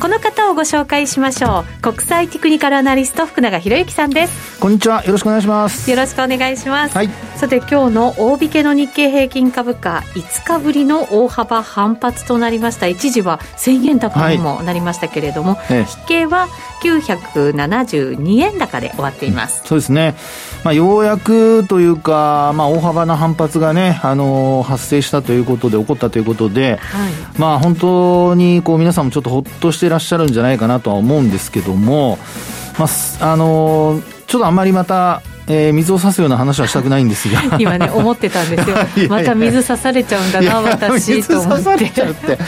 この方をご紹介しましょう。国際テクニカルアナリスト福永博之さんです。こんにちは。よろしくお願いします。よろしくお願いします、はい、さて今日の大引けの日経平均株価5日ぶりの大幅反発となりました。一時は1000円高にもなりましたけれども、はい、引けは972円高で終わっています、うん、そうですね。まあ、ようやくというか、まあ、大幅な反発がね、あのー、発生したということで、起こったということで、はい、まあ、本当にこう皆さんもちょっとほっとしていらっしゃるんじゃないかなとは思うんですけども、まあ、あのー、ちょっとあんまりまた、えー、水を差すような話はしたくないんですが。今ね思ってたんですよ。また水差されちゃうんだな私と思って。水差されちゃって。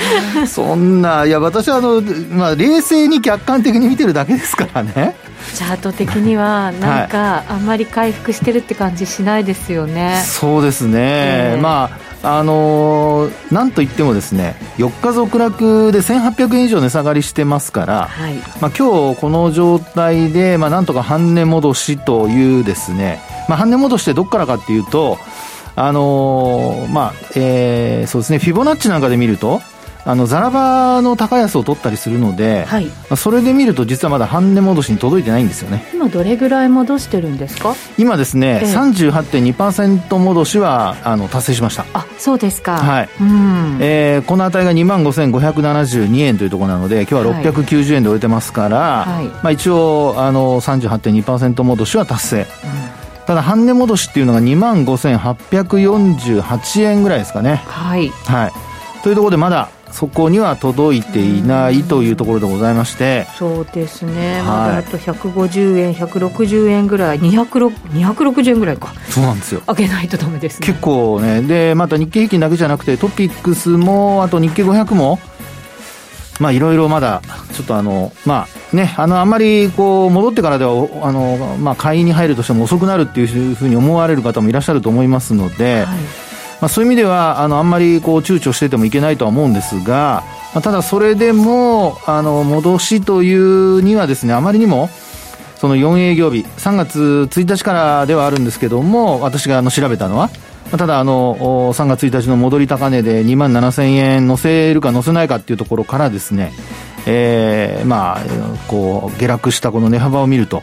そんないや私はあの、まあ、冷静に客観的に見てるだけですからね。チャート的にはなんかあんまり回復してるって感じしないですよね、はい、そうですね、えー、まああのー、なんといってもですね4日続落で1800円以上値下がりしてますから、はい。まあ、今日この状態で、まあ、なんとか半値戻しというですね、まあ、半値戻してどこからかっていうとあのー、まあえー、そうですねフィボナッチなんかで見るとあのザラバの高安を取ったりするので、はい、それで見ると実はまだ半値戻しに届いてないんですよね。今どれぐらい戻してるんですか？今ですね、ええ、38.2%戻しはあの達成しました。あそうですか。はい、うん。えー、この値が2万5572円というところなので今日は690円で終えてますから、はい、まあ、一応あの38.2%戻しは達成、うん。ただ半値戻しっていうのが2万5848円ぐらいですかね。はい、はい、というところでまだそこには届いていないというところでございまして。そうですね、はい、まだあと150円160円ぐらい260円ぐらいか。そうなんですよ。上げないとダメですね。結構ね。でまた日経平均だけじゃなくてトピックスもあと日経500もまあいろいろまだちょっとあのまあねあのあんまりこう戻ってからではあのまあ買いに入るとしても遅くなるっていうふうに思われる方もいらっしゃると思いますので、はいまあ、そういう意味ではあのあんまりこう躊躇しててもいけないとは思うんですが、まあ、ただそれでもあの戻しというにはですねあまりにもその4営業日3月1日からではあるんですけども私があの調べたのはただあの3月1日の戻り高値で2万7000円乗せるか乗せないかっていうところからですね、えー、まあこう下落したこの値幅を見ると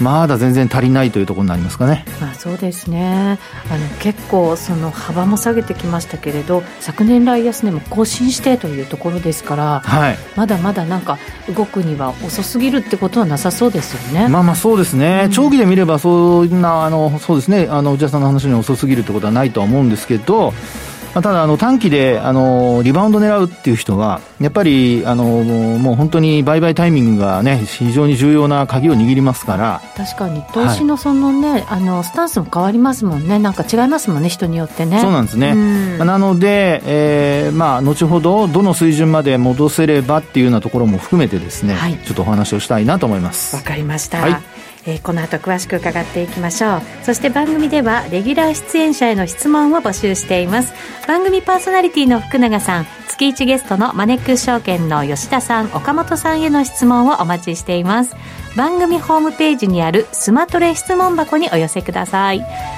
まだ全然足りないというところになりますかね。まあ、そうですねあの結構その幅も下げてきましたけれど昨年来安値も更新してというところですから、はい、まだまだなんか動くには遅すぎるってことはなさそうですよね。まあまあそうですね、うん、長期で見ればそんなあのそうですねあの内田さんの話に遅すぎるってことはないとは思うんですけど。まあ、ただあの短期であのリバウンド狙うっていう人はやっぱりあのもう本当に売買タイミングがね非常に重要な鍵を握りますから。確かに。投資のそのね、はい、あのスタンスも変わりますもんね。なんか違いますもんね人によってね。そうなんですね、まあ、なので、えー、まあ後ほどどの水準まで戻せればっていうようなところも含めてですね、はい、ちょっとお話をしたいなと思います。わかりました、はいえー、この後詳しく伺っていきましょう。そして番組ではレギュラー出演者への質問を募集しています。番組パーソナリティの福永さん月1ゲストのマネックス証券の吉田さん岡本さんへの質問をお待ちしています。番組ホームページにあるスマトレ質問箱にお寄せください。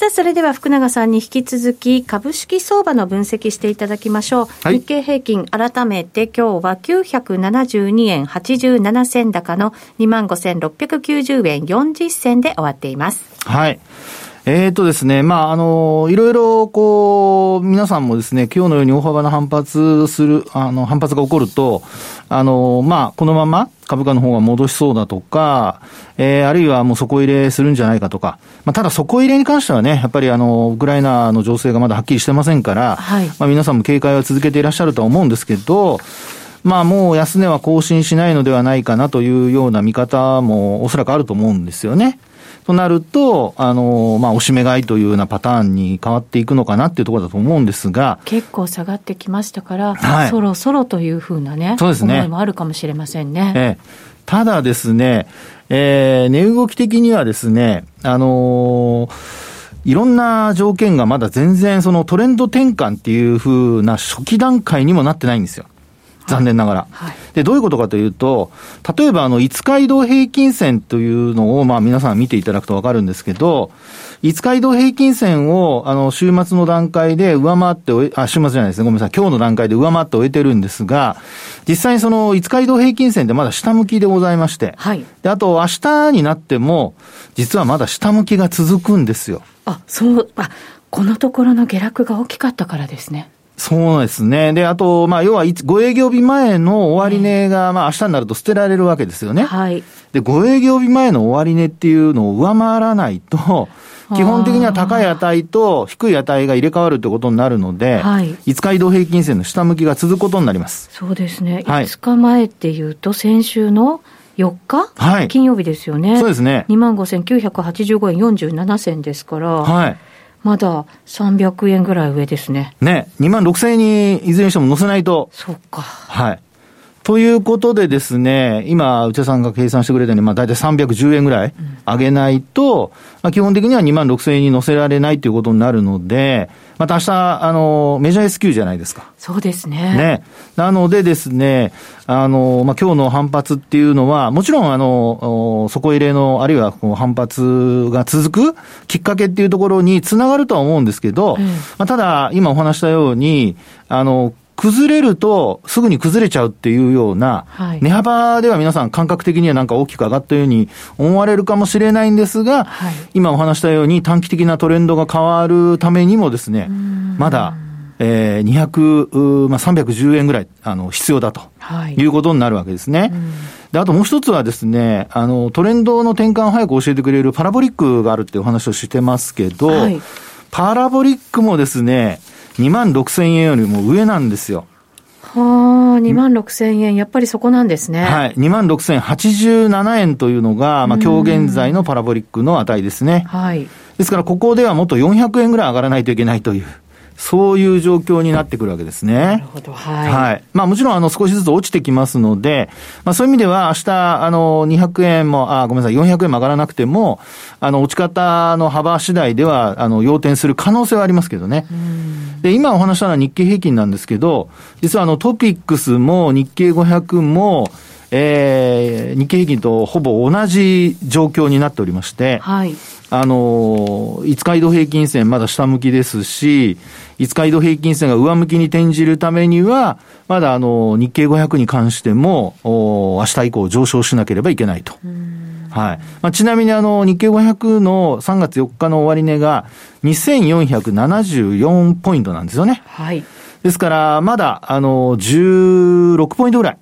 さあ、それでは福永さんに引き続き株式相場の分析していただきましょう。はい、日経平均改めて今日は972円87銭高の25,690円40銭で終わっています。はい。えっ、ー、とですね、まあ、あの、いろいろ、こう、皆さんもですね、今日のように大幅な反発する、あの、反発が起こると、あの、まあ、このまま株価の方が戻しそうだとか、えー、あるいはもう底入れするんじゃないかとか、まあ、ただ底入れに関してはね、やっぱりあの、ウクライナの情勢がまだはっきりしてませんから、はい、まあ、皆さんも警戒は続けていらっしゃるとは思うんですけど、まあもう安値は更新しないのではないかなというような見方もおそらくあると思うんですよね。となると、あの、まあ、おしめ買いというようなパターンに変わっていくのかなっていうところだと思うんですが。結構下がってきましたから、はい、そろそろというふうなね、そうですね。思いもあるかもしれませんね。ええただですね、えー、値動き的にはですね、あのー、いろんな条件がまだ全然そのトレンド転換っていうふうな初期段階にもなってないんですよ。残念ながら。はい、で、どういうことかというと、例えばあの、5日移動平均線というのを、まあ皆さん見ていただくとわかるんですけど、5日移動平均線を、あの、週末の段階で上回っておえ、あ、週末じゃないですね。ごめんなさい。今日の段階で上回って終えてるんですが、実際にその5日移動平均線でまだ下向きでございまして、はい。で、あと明日になっても、実はまだ下向きが続くんですよ。あ、そう、あ、このところの下落が大きかったからですね。そうですね。で、あと、まあ、要は、5営業日前の終値が、まあ、明日になると捨てられるわけですよね。はい。で、5営業日前の終値っていうのを上回らないと、基本的には高い値と低い値が入れ替わるってことになるので、はい、5日移動平均線の下向きが続くことになります。そうですね。はい、5日前っていうと、先週の4日、はい、金曜日ですよね。そうですね。25,985円47銭ですから、はい。まだ300円ぐらい上ですね。ね、2万6000円にいずれにしても乗せないと。そっか。はい。ということでですね、今、内田さんが計算してくれたように、まあ大体310円ぐらい上げないと、まあ基本的には2万6000円に乗せられないということになるので、また明日、あの、メジャー S q じゃないですか。そうですね。ね。なのでですね、あの、まあ今日の反発っていうのは、もちろん、あの、底入れの、あるいはこう反発が続くきっかけっていうところにつながるとは思うんですけど、うん、まあただ、今お話したように、あの、崩れるとすぐに崩れちゃうっていうような、値幅では皆さん感覚的にはなんか大きく上がったように思われるかもしれないんですが、はい、今お話したように短期的なトレンドが変わるためにもですね、まだ、えー、200、まあ、310円ぐらい、あの、必要だと、い、うことになるわけですね。で、あともう一つはですね、あの、トレンドの転換を早く教えてくれるパラボリックがあるっていうお話をしてますけど、はい、パラボリックもですね、2万6千円よりも上なんですよ。はあ、2万6千円、やっぱりそこなんですね。はい。2万6千87円というのが、まあ、今日現在のパラボリックの値ですね。はい。ですから、ここではもっと400円ぐらい上がらないといけないという。そういう状況になってくるわけですね。なるほど。はい。はい。まあもちろんあの少しずつ落ちてきますので、まあそういう意味では明日あの200円も、あ、ごめんなさい、400円も上がらなくても、あの落ち方の幅次第では、あの、要点する可能性はありますけどね。で、今お話したのは日経平均なんですけど、実はあのトピックスも日経500も、えー、日経平均とほぼ同じ状況になっておりまして、はい。あの、5日移動平均線まだ下向きですし、5日移動平均線が上向きに転じるためには、まだあの、日経500に関しても、お明日以降上昇しなければいけないと。はい。まあ、ちなみにあの、日経500の3月4日の終値が2474ポイントなんですよね。はい。ですから、まだ、あの、16ポイントぐらい。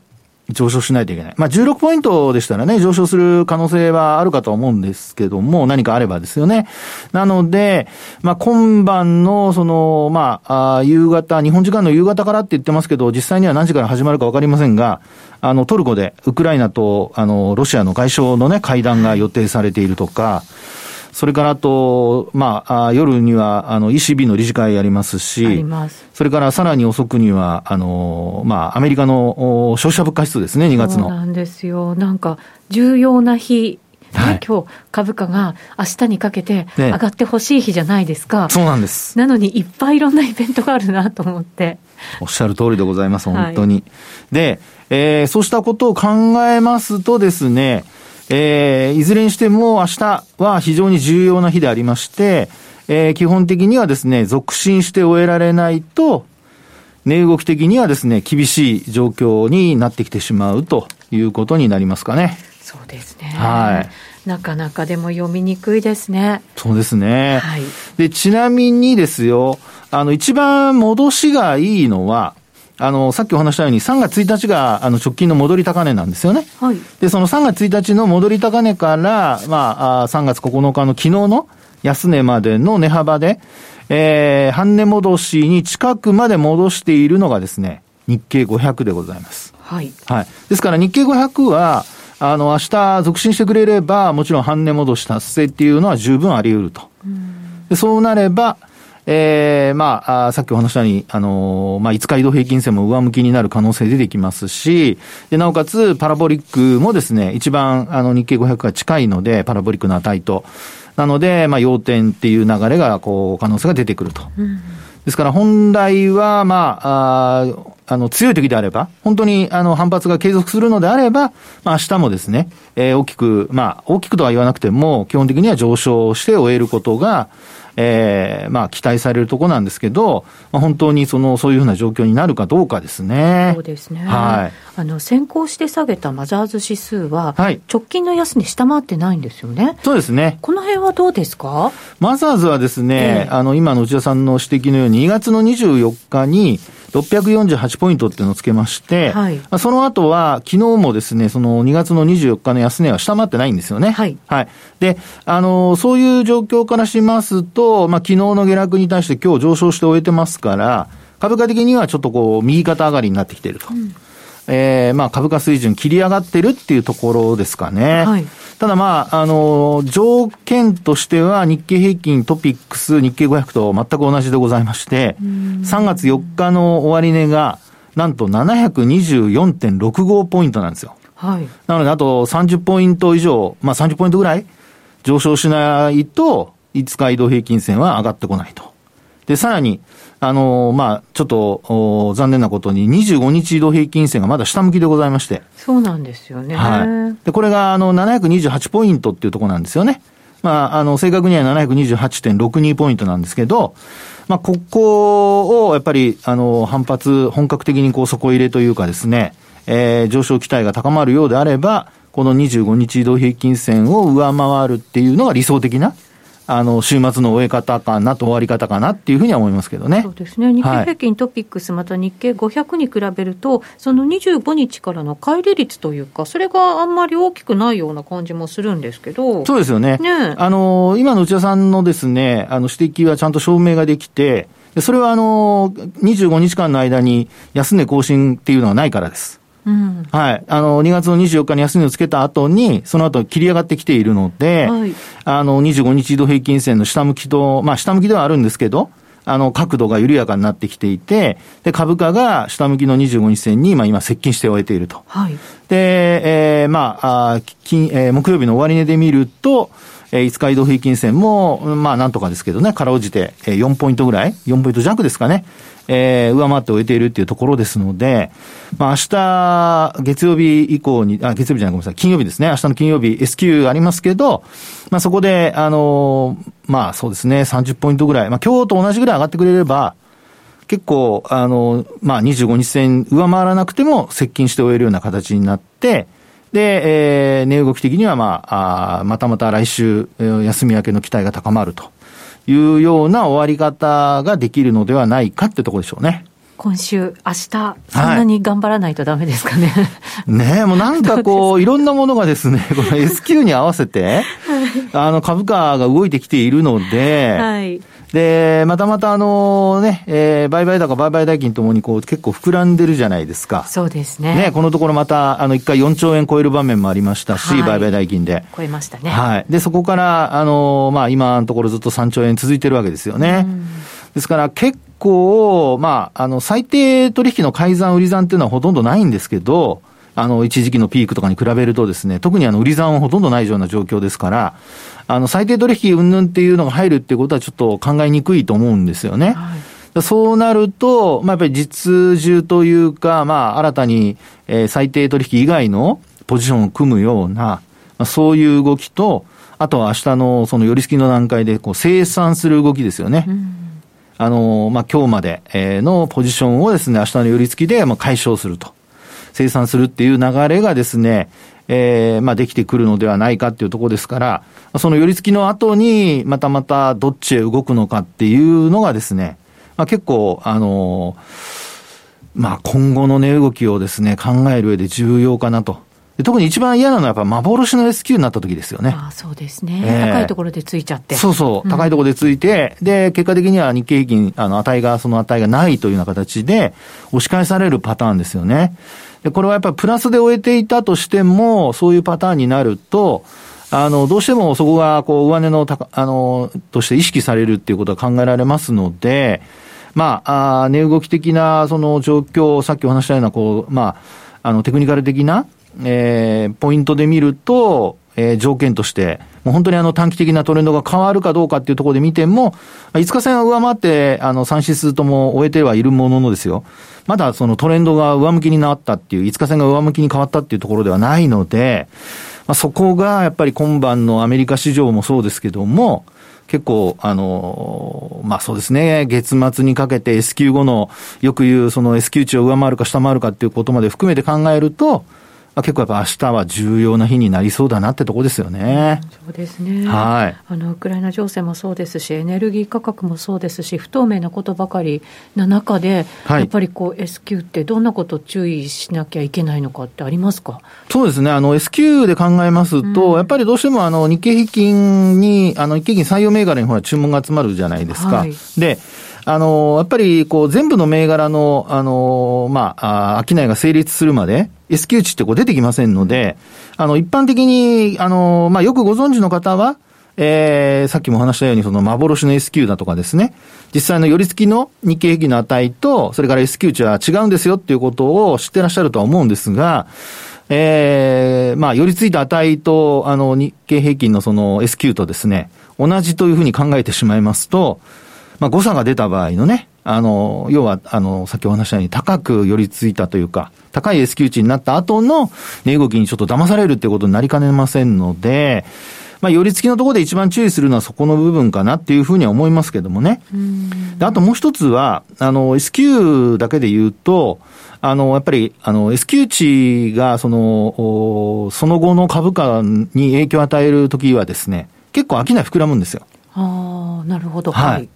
上昇しないといけない。まあ、16ポイントでしたらね、上昇する可能性はあるかと思うんですけども、何かあればですよね。なので、まあ、今晩の、その、まあ、夕方、日本時間の夕方からって言ってますけど、実際には何時から始まるかわかりませんが、あの、トルコで、ウクライナと、あの、ロシアの外相のね、会談が予定されているとか、それからあと、まあ、夜には、あの、ECB の理事会ありますし、それからさらに遅くには、あの、まあ、アメリカの消費者物価指数ですね、2月の。そうなんですよ。なんか、重要な日、はい、今日株価が明日にかけて上がってほしい日じゃないですか、ね、そうなんです。なのにいっぱいいろんなイベントがあるなと思って。おっしゃる通りでございます本当に、はい、で、えー、そうしたことを考えますとですねえー、いずれにしても明日は非常に重要な日でありまして、えー、基本的にはですね、続進して終えられないと、値動き的にはですね、厳しい状況になってきてしまうということになりますかね。そうですね。はい。なかなかでも読みにくいですね。そうですね。はい。で、ちなみにですよ、あの、一番戻しがいいのは、あの、さっきお話したように3月1日があの直近の戻り高値なんですよね。はい。で、その3月1日の戻り高値から、まあ、3月9日の昨日の安値までの値幅で、えー、半値戻しに近くまで戻しているのがですね、日経500でございます。はい。はい。ですから日経500は、あの、明日続伸してくれれば、もちろん半値戻し達成っていうのは十分あり得ると。でそうなれば、ええー、まあ、あさっきお話したように、あのー、まあ、5日移動平均線も上向きになる可能性出てきますし、で、なおかつ、パラボリックもですね、一番、あの、日経500が近いので、パラボリックの値と。なので、まあ、要点っていう流れが、こう、可能性が出てくると。うん、ですから、本来は、まあ、ああの、強い時であれば、本当に、あの、反発が継続するのであれば、まあ、明日もですね、えー、大きく、まあ、大きくとは言わなくても、基本的には上昇して終えることが、えー、まあ、期待されるところなんですけど、まあ、本当にその、そういうふうな状況になるかどうかですね。そうですね。はい。あの、先行して下げたマザーズ指数は、はい、直近の安値下回ってないんですよね。そうですね。この辺はどうですか？マザーズはですね、えー、あの、今の内田さんの指摘のように、2月の24日に、648ポイントっていうのをつけまして、はい、その後は、昨日もですね、その2月の24日の安値は下回ってないんですよね。はい。はい。で、あの、そういう状況からしますと、まあ、昨日の下落に対して今日上昇して終えてますから、株価的にはちょっとこう、右肩上がりになってきていると。うん、えー、まあ、株価水準切り上がってるっていうところですかね。はい。ただまあ、あの、条件としては日経平均、トピックス、日経500と全く同じでございまして、3月4日の終値が、なんと724.65ポイントなんですよ。はい。なので、あと30ポイント以上、まあ30ポイントぐらい上昇しないと、5日移動平均線は上がってこないと。で、さらに、あのー、まあ、ちょっと、残念なことに、25日移動平均線がまだ下向きでございまして。そうなんですよね。はい。で、これが、あの、728ポイントっていうところなんですよね。まあ、あの、正確には728.62ポイントなんですけど、まあ、ここを、やっぱり、あの、反発、本格的にこう、底入れというかですね、えー、上昇期待が高まるようであれば、この25日移動平均線を上回るっていうのが理想的なあの、週末の終え方かなと、終わり方かなっていうふうには思いますけどね。そうですね。日経平均、トピックス、また日経500に比べると、その25日からの乖離率というか、それがあんまり大きくないような感じもするんですけど。そうですよね。ねあの、今の内田さんのですね、あの、指摘はちゃんと証明ができて、それはあの、25日間の間に安値更新っていうのはないからです。うん、はい。あの、2月の24日に安値をつけた後に、その後切り上がってきているので、はい、あの、25日移動平均線の下向きと、まあ、下向きではあるんですけど、あの、角度が緩やかになってきていて、で、株価が下向きの25日線に、まあ、今接近して終えていると。はい。で、えー、まあ、あ金、えー、木曜日の終値で見ると、えー、5日移動平均線も、まあ、なんとかですけどね、かろうじて、えー、4ポイントぐらい ?4 ポイント弱ですかね。えー、上回って終えているっていうところですので、まあ、明日、月曜日以降に、あ、月曜日じゃない、ごめんなさい、金曜日ですね。明日の金曜日 S q ありますけど、まあ、そこで、あのー、まあ、そうですね、30ポイントぐらい、まあ、今日と同じぐらい上がってくれれば、結構、あの、まあ、25日線上回らなくても接近して終えるような形になって、で、えー、値動き的には、まあ、あまたまた来週、休み明けの期待が高まるというような終わり方ができるのではないかってところでしょうね。今週、明日、そんなに頑張らないとダメですかね。はい、ねえ、もうなんかこう、いろんなものがですね、この S q に合わせて、あの、株価が動いてきているので、はい、で、またまたあのね、えー、売買高、売買代金ともにこう結構膨らんでるじゃないですか。そうですね。ね、このところまた、あの、一回4兆円超える場面もありましたし、はい、売買代金で。超えましたね。はい。で、そこから、あのまあ、今のところずっと3兆円続いてるわけですよね。ですから結構、まあ、あの、最低取引の改ざん、売り算っていうのはほとんどないんですけど、あの、一時期のピークとかに比べるとですね、特にあの、売り算はほとんどないような状況ですから、あの、最低取引云々っていうのが入るっていうことはちょっと考えにくいと思うんですよね。はいそうなると、まあ、やっぱり実需というか、まあ、新たに、えー、最低取引以外のポジションを組むような、まあ、そういう動きと、あとは明日のその寄り付きの段階で、こう、生産する動きですよね。うん、あの、まあ、今日までのポジションをですね、明日の寄り付きで、まあ、解消すると。生産するっていう流れがですね、えー、まあ、できてくるのではないかっていうところですから、その寄り付きの後に、またまたどっちへ動くのかっていうのがですね、まあ、結構、あのー、まあ、今後の値動きをですね、考える上で重要かなと特に一番嫌なのはやっぱ幻の S q になった時ですよね。あそうですね、えー、高いところでついちゃって。そうそう、高いところでついて、うん、で、結果的には日経平均、あの、値が、その値がないというような形で、押し返されるパターンですよね。で、これはやっぱりプラスで終えていたとしても、そういうパターンになると、あの、どうしてもそこが、こう、上値のたあの、として意識されるっていうことは考えられますので、まあ、あ値動き的な、その状況、さっきお話したような、こう、まあ、あの、テクニカル的な、えー、ポイントで見ると、えー、条件として、もう本当にあの短期的なトレンドが変わるかどうかっていうところで見ても、5日線は上回って、あの3指数とも終えてはいるもののですよ。まだそのトレンドが上向きになったっていう、5日線が上向きに変わったっていうところではないので、まあ、そこがやっぱり今晩のアメリカ市場もそうですけども、結構、あの、まあそうですね、月末にかけて S q 後の、よく言うその S q 値を上回るか下回るかっていうことまで含めて考えると、あ、結構やっぱ明日は重要な日になりそうだなってとこですよね。そうですね。はい。あの、ウクライナ情勢もそうですし、エネルギー価格もそうですし、不透明なことばかりな中で、はい、やっぱりこう S q ってどんなこと注意しなきゃいけないのかってありますか？そうですね。あの、S q で考えますと、うん、やっぱりどうしてもあの、日経平均に、あの、日経平均採用銘柄にほら注文が集まるじゃないですか。はい、で、あの、やっぱり、こう、全部の銘柄の、あの、まあ、商いが成立するまで、S q 値ってこう出てきませんので、あの、一般的に、あの、まあ、よくご存知の方は、えー、さっきも話したように、その幻の S q だとかですね、実際の寄り付きの日経平均の値と、それから S q 値は違うんですよっていうことを知ってらっしゃるとは思うんですが、えー、まあ、寄り付いた値と、あの、日経平均のその S q とですね、同じというふうに考えてしまいますと、まあ、誤差が出た場合のね、あの、要は、あの、さっきお話したように高く寄り付いたというか、高い S q 値になった後の値動きにちょっと騙されるっていうことになりかねませんので、まあ、寄り付きのところで一番注意するのはそこの部分かなっていうふうには思いますけどもね。であともう一つは、あの、S q だけで言うと、あの、やっぱり、あの、S q 値が、その、その後の株価に影響を与えるときはですね、結構商い膨らむんですよ。ああ、なるほど。はい。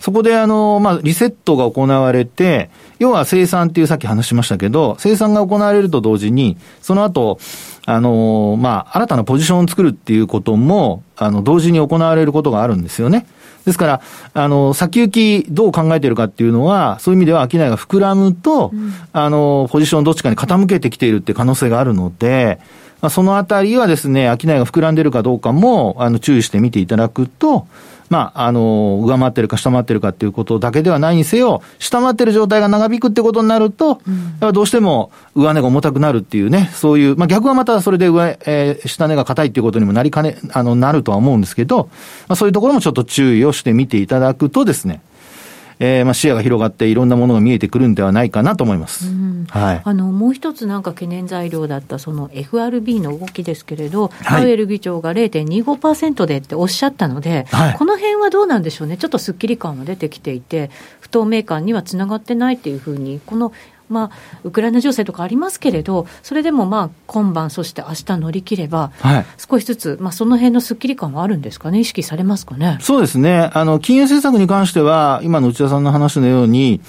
そこであの、まあ、リセットが行われて、要は生産っていうさっき話しましたけど、生産が行われると同時に、その後、あの、まあ、新たなポジションを作るっていうことも、あの、同時に行われることがあるんですよね。ですから、あの、先行きどう考えてるかっていうのは、そういう意味では商いが膨らむと、うん、あの、ポジションどっちかに傾けてきているって可能性があるので、まあ、そのあたりはですね、商いが膨らんでるかどうかも、あの、注意して見ていただくと、まあ、あの、上回ってるか下回ってるかっていうことだけではないにせよ、下回ってる状態が長引くってことになると、うん、どうしても上値が重たくなるっていうね、そういう、まあ逆はまたそれで上、えー、下値が硬いっていうことにもなりかね、あの、なるとは思うんですけど、まあそういうところもちょっと注意をしてみていただくとですね、えー、まあ視野が広がっていろんなものが見えてくるんではないかなと思います。うん、はい。あの、もう一つなんか懸念材料だったその FRB の動きですけれど、パウエル議長が0.25%でっておっしゃったので、はい、この辺はどうなんでしょうね。ちょっとすっきり感は出てきていて、不透明感にはつながってないっていうふうに、このまあ、ウクライナ情勢とかありますけれど、それでもまあ今晩、そして明日乗り切れば、はい、少しずつ、まあ、その辺のすっきり感はあるんですかね、意識されますかね？そうですね、あの金融政策に関しては、今の内田さんの話のように、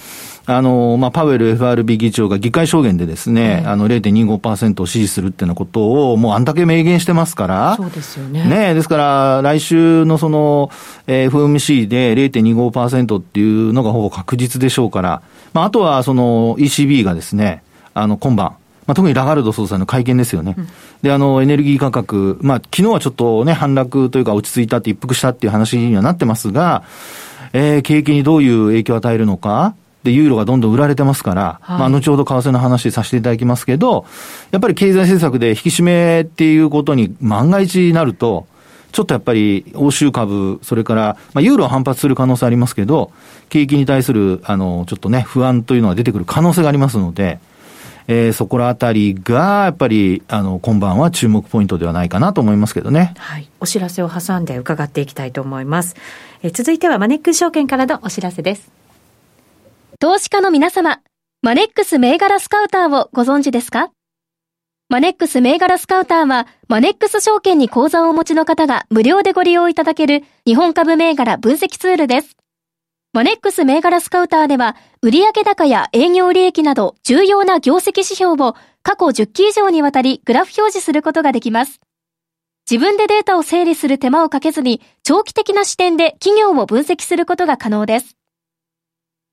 あの、まあ、パウエル FRB 議長が議会証言でですね、あの、0.25%を支持するっていうようなことを、もうあんだけ明言してますから、そうですよね。ね、ですから、来週のその、えー、FOMC で0.25%っていうのがほぼ確実でしょうから、まあ、あとはその ECB がですね、あの、今晩、まあ、特にラガルド総裁の会見ですよね。うん、で、あの、エネルギー価格、まあ、昨日はちょっとね、反落というか落ち着いたって一服したっていう話にはなってますが、えー、景気にどういう影響を与えるのか、で、ユーロがどんどん売られてますから、はい、まあ、後ほど為替の話させていただきますけど、やっぱり経済政策で引き締めっていうことに万が一になると、ちょっとやっぱり欧州株、それから、まあ、ユーロは反発する可能性ありますけど、景気に対する、あの、ちょっとね、不安というのが出てくる可能性がありますので、えー、そこらあたりが、やっぱり、あの、今晩は注目ポイントではないかなと思いますけどね。はい。お知らせを挟んで伺っていきたいと思います。えー、続いてはマネックス証券からのお知らせです。投資家の皆様、マネックス銘柄スカウターをご存知ですか？マネックス銘柄スカウターは、マネックス証券に口座をお持ちの方が無料でご利用いただける日本株銘柄分析ツールです。マネックス銘柄スカウターでは、売上高や営業利益など重要な業績指標を過去10期以上にわたりグラフ表示することができます。自分でデータを整理する手間をかけずに、長期的な視点で企業を分析することが可能です。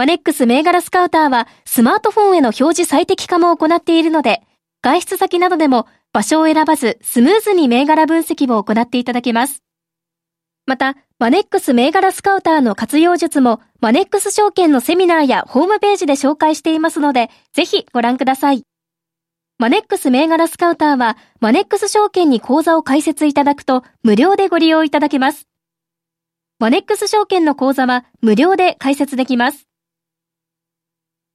マネックス銘柄スカウターはスマートフォンへの表示最適化も行っているので、外出先などでも場所を選ばずスムーズに銘柄分析を行っていただけます。また、マネックス銘柄スカウターの活用術もマネックス証券のセミナーやホームページで紹介していますので、ぜひご覧ください。マネックス銘柄スカウターは、マネックス証券に口座を開設いただくと、無料でご利用いただけます。マネックス証券の口座は、無料で開設できます。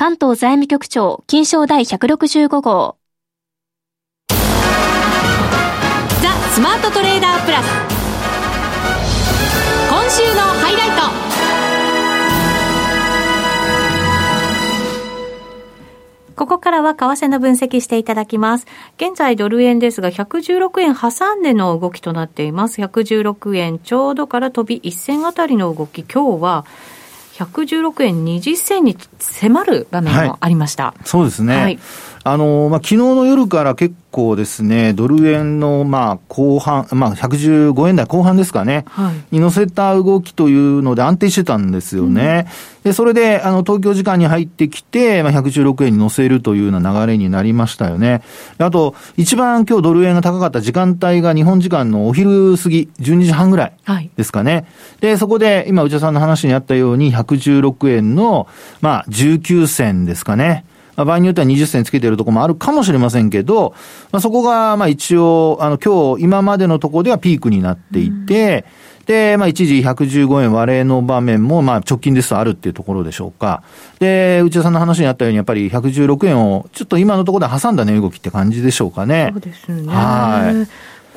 関東財務局長、金賞第165号。ザ・スマートトレーダープラス。今週のハイライト。ここからは為替の分析していただきます。現在ドル円ですが、116円挟んでの動きとなっています。116円ちょうどから飛び1銭あたりの動き、今日は116円20銭に迫る場面もありました。はい、そうですね。はいあの、まあ、昨日の夜から結構ですね、ドル円の、まあ、後半、まあ、115円台後半ですかね、はい、に乗せた動きというので安定してたんですよね。うん、で、それで、あの、東京時間に入ってきて、まあ、116円に乗せるというような流れになりましたよね。あと、一番今日ドル円が高かった時間帯が日本時間のお昼過ぎ、12時半ぐらいですかね。はい、で、そこで、今、内田さんの話にあったように、116円の、まあ、19銭ですかね。まあ、場合によっては20銭つけてるところもあるかもしれませんけど、まあ、そこが、まあ一応、あの、今日、今までのところではピークになっていて、うん、で、まあ一時115円割れの場面も、まあ直近ですとあるっていうところでしょうか。で、内田さんの話にあったように、やっぱり116円を、ちょっと今のところで挟んだ値動きって感じでしょうかね。そうですね。はい。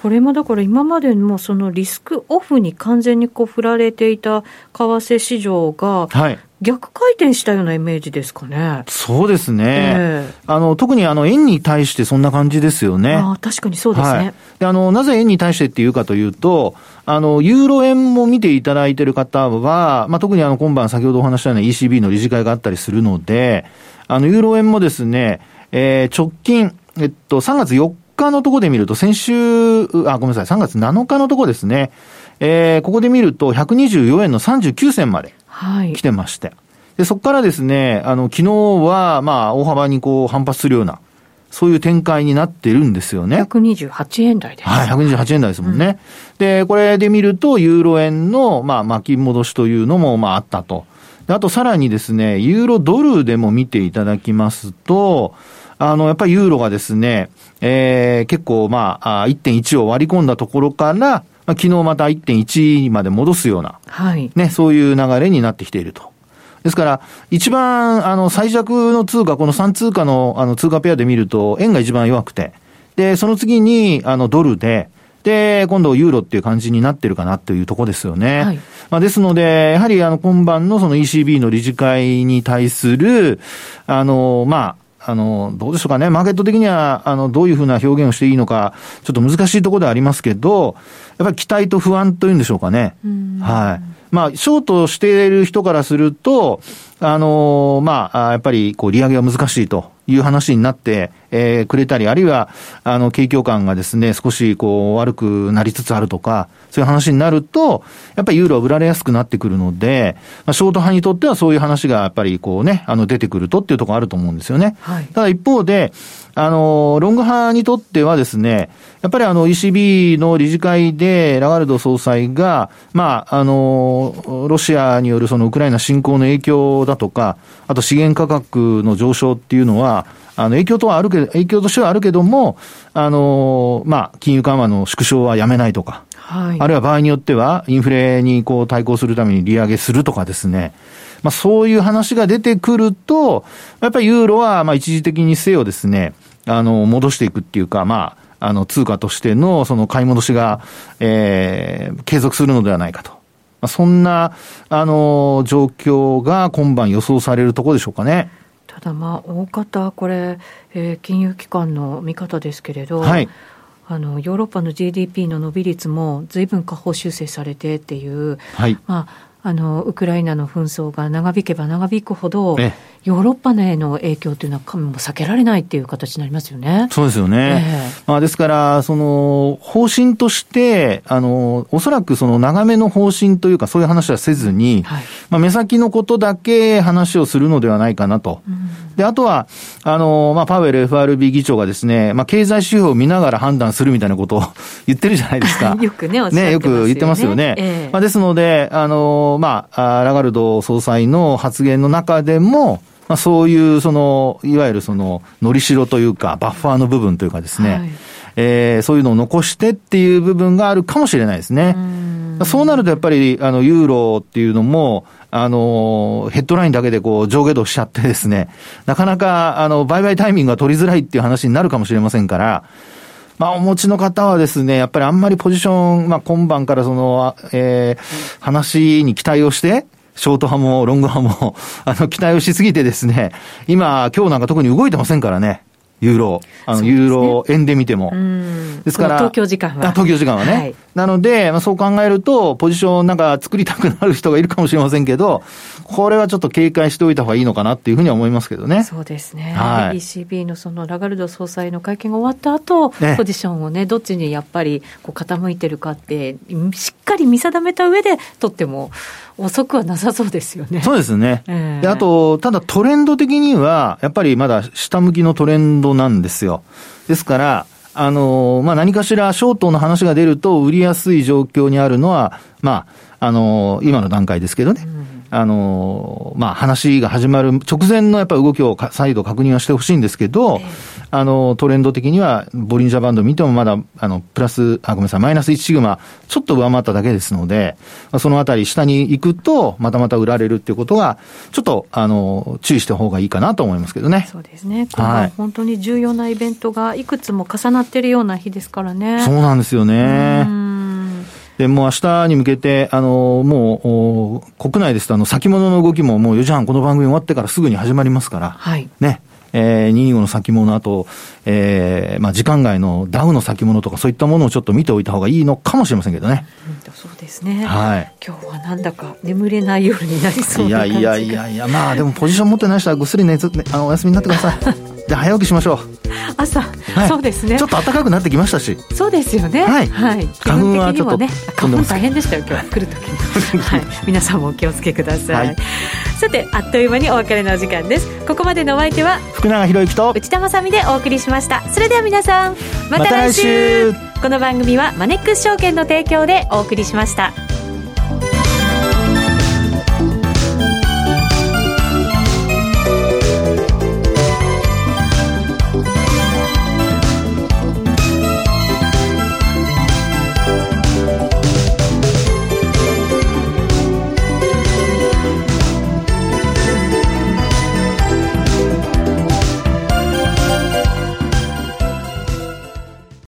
これもだから今までもそのリスクオフに完全にこう振られていた為替市場が、はい、逆回転したようなイメージですかね。そうですね。えー、あの、特にあの、円に対してそんな感じですよね。あ確かにそうですね。はい、であの、なぜ円に対してっていうかというと、あの、ユーロ円も見ていただいている方は、まあ、特にあの、今晩先ほどお話したような ECB の理事会があったりするので、あの、ユーロ円もですね、えー、直近、えっと、3月4日のところで見ると、先週、あ、ごめんなさい、3月7日のところですね、えー、ここで見ると、124円の39銭まで。来てまして。はい、で、そこからですね、あの、昨日は、まあ、大幅にこう、反発するような、そういう展開になってるんですよね。128円台です。はい、128円台ですもんね。うん、で、これで見ると、ユーロ円の、まあ、巻き戻しというのも、まあ、あったと。あと、さらにですね、ユーロドルでも見ていただきますと、あの、やっぱりユーロがですね、えー、結構、まあ、1.1を割り込んだところから、まあ、昨日また1.1まで戻すような、はい。ね、そういう流れになってきていると。ですから、一番、あの、最弱の通貨、この3通貨の、あの、通貨ペアで見ると、円が一番弱くて、で、その次に、あの、ドルで、で、今度ユーロっていう感じになってるかなというところですよね。はい、まあ、ですので、やはりあの今晩のその ECB の理事会に対する、あの、まあ、あの、どうでしょうかね。マーケット的には、あの、どういうふうな表現をしていいのか、ちょっと難しいところではありますけど、やっぱり期待と不安というんでしょうかね。はい。まあ、ショートしている人からすると、あのー、まあ、やっぱり、こう、利上げは難しいという話になって、えー、くれたり、あるいは、あの、景況感がですね、少し、こう、悪くなりつつあるとか、そういう話になると、やっぱりユーロは売られやすくなってくるので、まあ、ショート派にとってはそういう話がやっぱりこうね、あの出てくるとっていうところあると思うんですよね。はい、ただ一方で、あの、ロング派にとってはですね、やっぱりあの ECB の理事会でラガルド総裁が、まあ、あの、ロシアによるそのウクライナ侵攻の影響だとか、あと資源価格の上昇っていうのは、あの、影響とはあるけど、影響としてはあるけども、あの、まあ、金融緩和の縮小はやめないとか、はい、あるいは場合によっては、インフレにこう対抗するために利上げするとかですね、まあ、そういう話が出てくると、やっぱりユーロは、まあ、一時的にせよですね、あの、戻していくっていうか、まあ、あの、通貨としての、その買い戻しが、えー、継続するのではないかと。まあ、そんな、あの、状況が今晩予想されるところでしょうかね。ただまあ、大方、これ、えー、金融機関の見方ですけれど、はい、あのヨーロッパの GDP の伸び率もずいぶん下方修正されてっていう、はい、まあ、あのウクライナの紛争が長引けば長引くほど、ヨーロッパへの影響というのは、も避けられないっていう形になりますよね。そうですよね。えー、まあ、ですから、その、方針として、あの、おそらくその長めの方針というか、そういう話はせずに、はい、まあ、目先のことだけ話をするのではないかなと。うん、で、あとは、あの、まあ、パウエル FRB 議長がですね、まあ、経済指標を見ながら判断するみたいなことを言ってるじゃないですか。よくね、ね、よく言ってますよね。えー、まあ、ですので、あの、まあ、ラガルド総裁の発言の中でも、まあ、そういう、その、いわゆるその、のりしろというか、バッファーの部分というかですね、はい、えー、そういうのを残してっていう部分があるかもしれないですね。うそうなるとやっぱり、あの、ユーロっていうのも、あの、ヘッドラインだけでこう上下動しちゃってですね、なかなか、あの、売買タイミングが取りづらいっていう話になるかもしれませんから、まあ、お持ちの方はですね、やっぱりあんまりポジション、まあ、今晩からその、えー、話に期待をして、ショート派もロング派も、あの、期待をしすぎてですね、今、今日なんか特に動いてませんからね。ユーロ、あの、ね、ユーロ円で見ても。ですから、東京時間は。東京時間はね。はい、なので、まあ、そう考えると、ポジションなんか作りたくなる人がいるかもしれませんけど、これはちょっと警戒しておいた方がいいのかなっていうふうには思いますけどね。そうですね。はい、ECB のそのラガルド総裁の会見が終わった後、ね、ポジションをね、どっちにやっぱりこう傾いてるかって、しっかり見定めた上で取っても、遅くはなさそうですよね。そうですね。えー、であと、ただトレンド的には、やっぱりまだ下向きのトレンドなんですよ。ですから、あの、まあ、何かしらショートの話が出ると売りやすい状況にあるのは、まあ、あの、今の段階ですけどね。うんあの、まあ、話が始まる直前のやっぱり動きを再度確認はしてほしいんですけど、えー、あの、トレンド的には、ボリンジャーバンド見てもまだ、あの、プラス、あ、ごめんなさい、マイナス1シグマ、ちょっと上回っただけですので、そのあたり下に行くと、またまた売られるっていうことが、ちょっと、あの、注意した方がいいかなと思いますけどね。そうですね。はい。本当に重要なイベントがいくつも重なっているような日ですからね。そうなんですよね。で、もう明日に向けて、あの、もう、国内ですと、あの、先物の動きももう4時半、この番組終わってからすぐに始まりますから、はい。ね。えー、225の先物、あと、えー、まあ、時間外のダウの先物とか、そういったものをちょっと見ておいた方がいいのかもしれませんけどね。うん、そうですね。はい。今日はなんだか眠れない夜になりそうないやいやいやいや、まあ、でもポジション持ってない人はぐっすり寝ず、あの、お休みになってください。じゃ早起きしましょう。朝、はい、そうですね。ちょっと暖かくなってきましたし。そうですよね。はい。はい。花粉はちょっと、ね、花粉大変でしたよ、今日来る時に。はい。皆さんもお気をつけください。はい、さて、あっという間にお別れのお時間です。ここまでのお相手は、福永博之と内田まさみでお送りしました。それでは皆さん、また来週。ま、この番組はマネックス証券の提供でお送りしました。